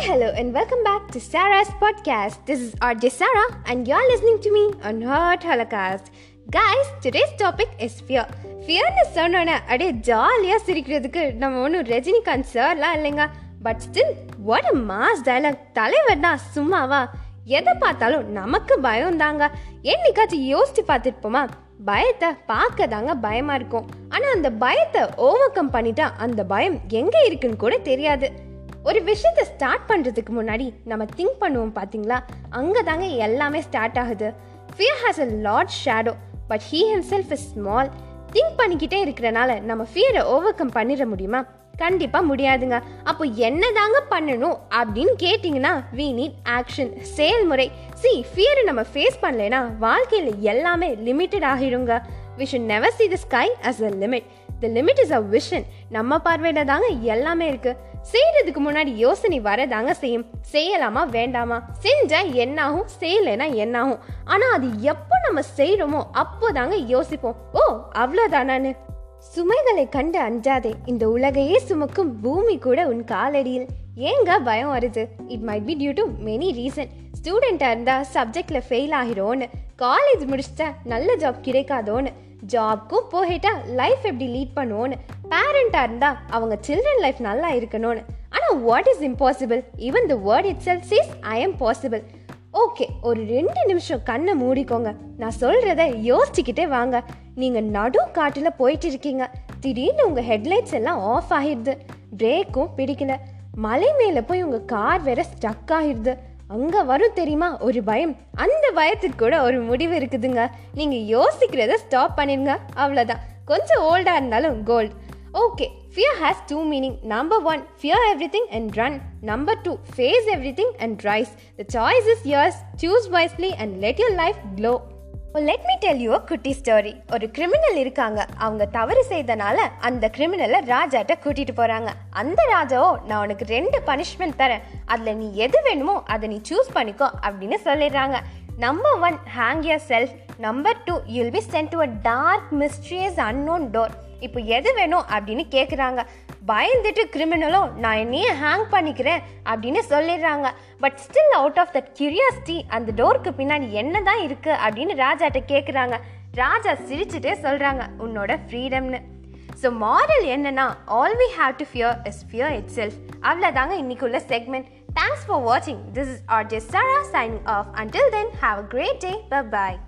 Hi, hello, and welcome back to Sarah's podcast. This is RJ Sarah, and you're listening to me on Hot Holocaust. Guys, today's topic is fear ஃபியர்னு சொன்னோன்னே அப்படியே ஜாலியாக சிரிக்கிறதுக்கு நம்ம ஒன்றும் ரஜினிகாந்த் சார்லாம் இல்லைங்க. But still what a mass dialogue தலைவர்னா சும்மாவா? எதை பார்த்தாலும் நமக்கு பயம் தாங்க என்னைக்காச்சும் யோசித்து பார்த்துருப்போமா? பயத்தை பார்க்க தாங்க பயமாக இருக்கும். ஆனால் அந்த பயத்தை ஓவர் கம் பண்ணிட்டா அந்த பயம் எங்கே இருக்குன்னு கூட தெரியாது. ஒரு விஷயத்தை ஸ்டார்ட் பண்ணுறதுக்கு முன்னாடி நம்ம திங்க் பண்ணுவோம் பார்த்தீங்களா அங்கே தாங்க எல்லாமே ஸ்டார்ட் ஆகுது. Fear has a large shadow but he himself is small think பண்ணிக்கிட்டே இருக்கிறனால நம்ம ஃபியரை ஓவர் கம் பண்ணிட முடியுமா? கண்டிப்பாக முடியாதுங்க. அப்போ என்ன தாங்க பண்ணணும் அப்படின்னு கேட்டிங்கன்னா வி நீட் ஆக்ஷன் செயல்முறை. சி ஃபியரை நம்ம ஃபேஸ் பண்ணலைன்னா வாழ்க்கையில் எல்லாமே லிமிட்டட் ஆகிடுங்க. We should never see the sky as a limit the limit is a vision நம்ம பார்வையில் தாங்க எல்லாமே இருக்குது செய்யறதுக்கு முன்னாடி யோசனை வரதாங்க செய்யும். செய்யலாமா வேண்டாமா? செஞ்சா என்னாகும் செய்யலைன்னா என்னாகும். ஆனா அது எப்போ நம்ம செய்யறோமோ அப்போதாங்க யோசிப்போம். ஓ அவ்வளோதானான்னு. சுமைகளை கண்டு அஞ்சாதே இந்த உலகையே சுமக்கும் பூமி கூட உன் காலடியில். ஏங்க பயம் வருது? It might be due to many reason ஸ்டூடெண்ட்டாக இருந்தால் சப்ஜெக்டில் ஃபெயில் ஆகிரோன்னு காலேஜ் முடிச்சிட்டா நல்ல ஜாப் கிடைக்காதோன்னு. ஜாப்க்கும் போயிட்டா லைஃப் எப்படி லீட் பண்ணுவோன்னு. பேரண்டாக இருந்தால் அவங்க சில்ட்ரன் லைஃப் நல்லா இருக்கணும்னு. ஆனால் what is impossible even the word itself says I'm possible okay ஒரு ரெண்டு நிமிஷம் கண்ணை மூடிக்கோங்க. நான் சொல்கிறத யோசிச்சுக்கிட்டே வாங்க. நீங்கள் நடு காட்டில் போயிட்டு இருக்கீங்க. திடீர்னு உங்கள் ஹெட்லைட்ஸ் எல்லாம் ஆஃப் ஆகிடுது. பிரேக்கும் பிடிக்கல. மலை மேலே போய் உங்கள் கார் வேற ஸ்டக் ஆகிடுது. அங்கே வரும் தெரியுமா? ஒரு பயம். அந்த பயத்துக்கு கூட ஒரு முடிவு இருக்குதுங்க. நீங்கள் யோசிக்கிறத ஸ்டாப் பண்ணிடுங்க. அவ்வளோதான் கொஞ்சம் ஓல்டாக இருந்தாலும் gold okay fear has two meaning number one fear everything and run number two face everything and rise the choice is yours choose wisely and let your life glow let me tell you குட்டி story ஒரு criminal இருக்காங்க. அவங்க தவறு செய்தனால அந்த கிரிமினலை ராஜாட்ட கூட்டிட்டு போறாங்க. அந்த ராஜாவோ நான் உனக்கு ரெண்டு பனிஷ்மெண்ட் தரேன். அதுல நீ எது வேணுமோ அதை நீ சூஸ் பண்ணிக்கோ அப்படின்னு சொல்லிடுறாங்க. Number one hang yourself number two you'll be sent to a dark mysterious unknown door இப்போ எது வேணும் அப்படின்னு கேட்குறாங்க பயந்துட்டு கிரிமினலும் நான் என்னையே ஹேங் பண்ணிக்கிறேன் அப்படின்னு சொல்லிடுறாங்க. But still out of that curiosity அந்த டோருக்கு பின்னாடி என்ன தான் இருக்குது அப்படின்னு ராஜாட்ட கேட்குறாங்க ராஜா சிரிச்சுட்டே சொல்கிறாங்க உன்னோட ஃப்ரீடம்னு ஸோ மாரல் என்னன்னா all we have to fear is fear itself அவ்வளோதாங்க இன்னைக்குள்ள செக்மெண்ட் தேங்க்ஸ் ஃபார் வாட்சிங் this is R ஜெஸ் Sara signing off until then have a great day bye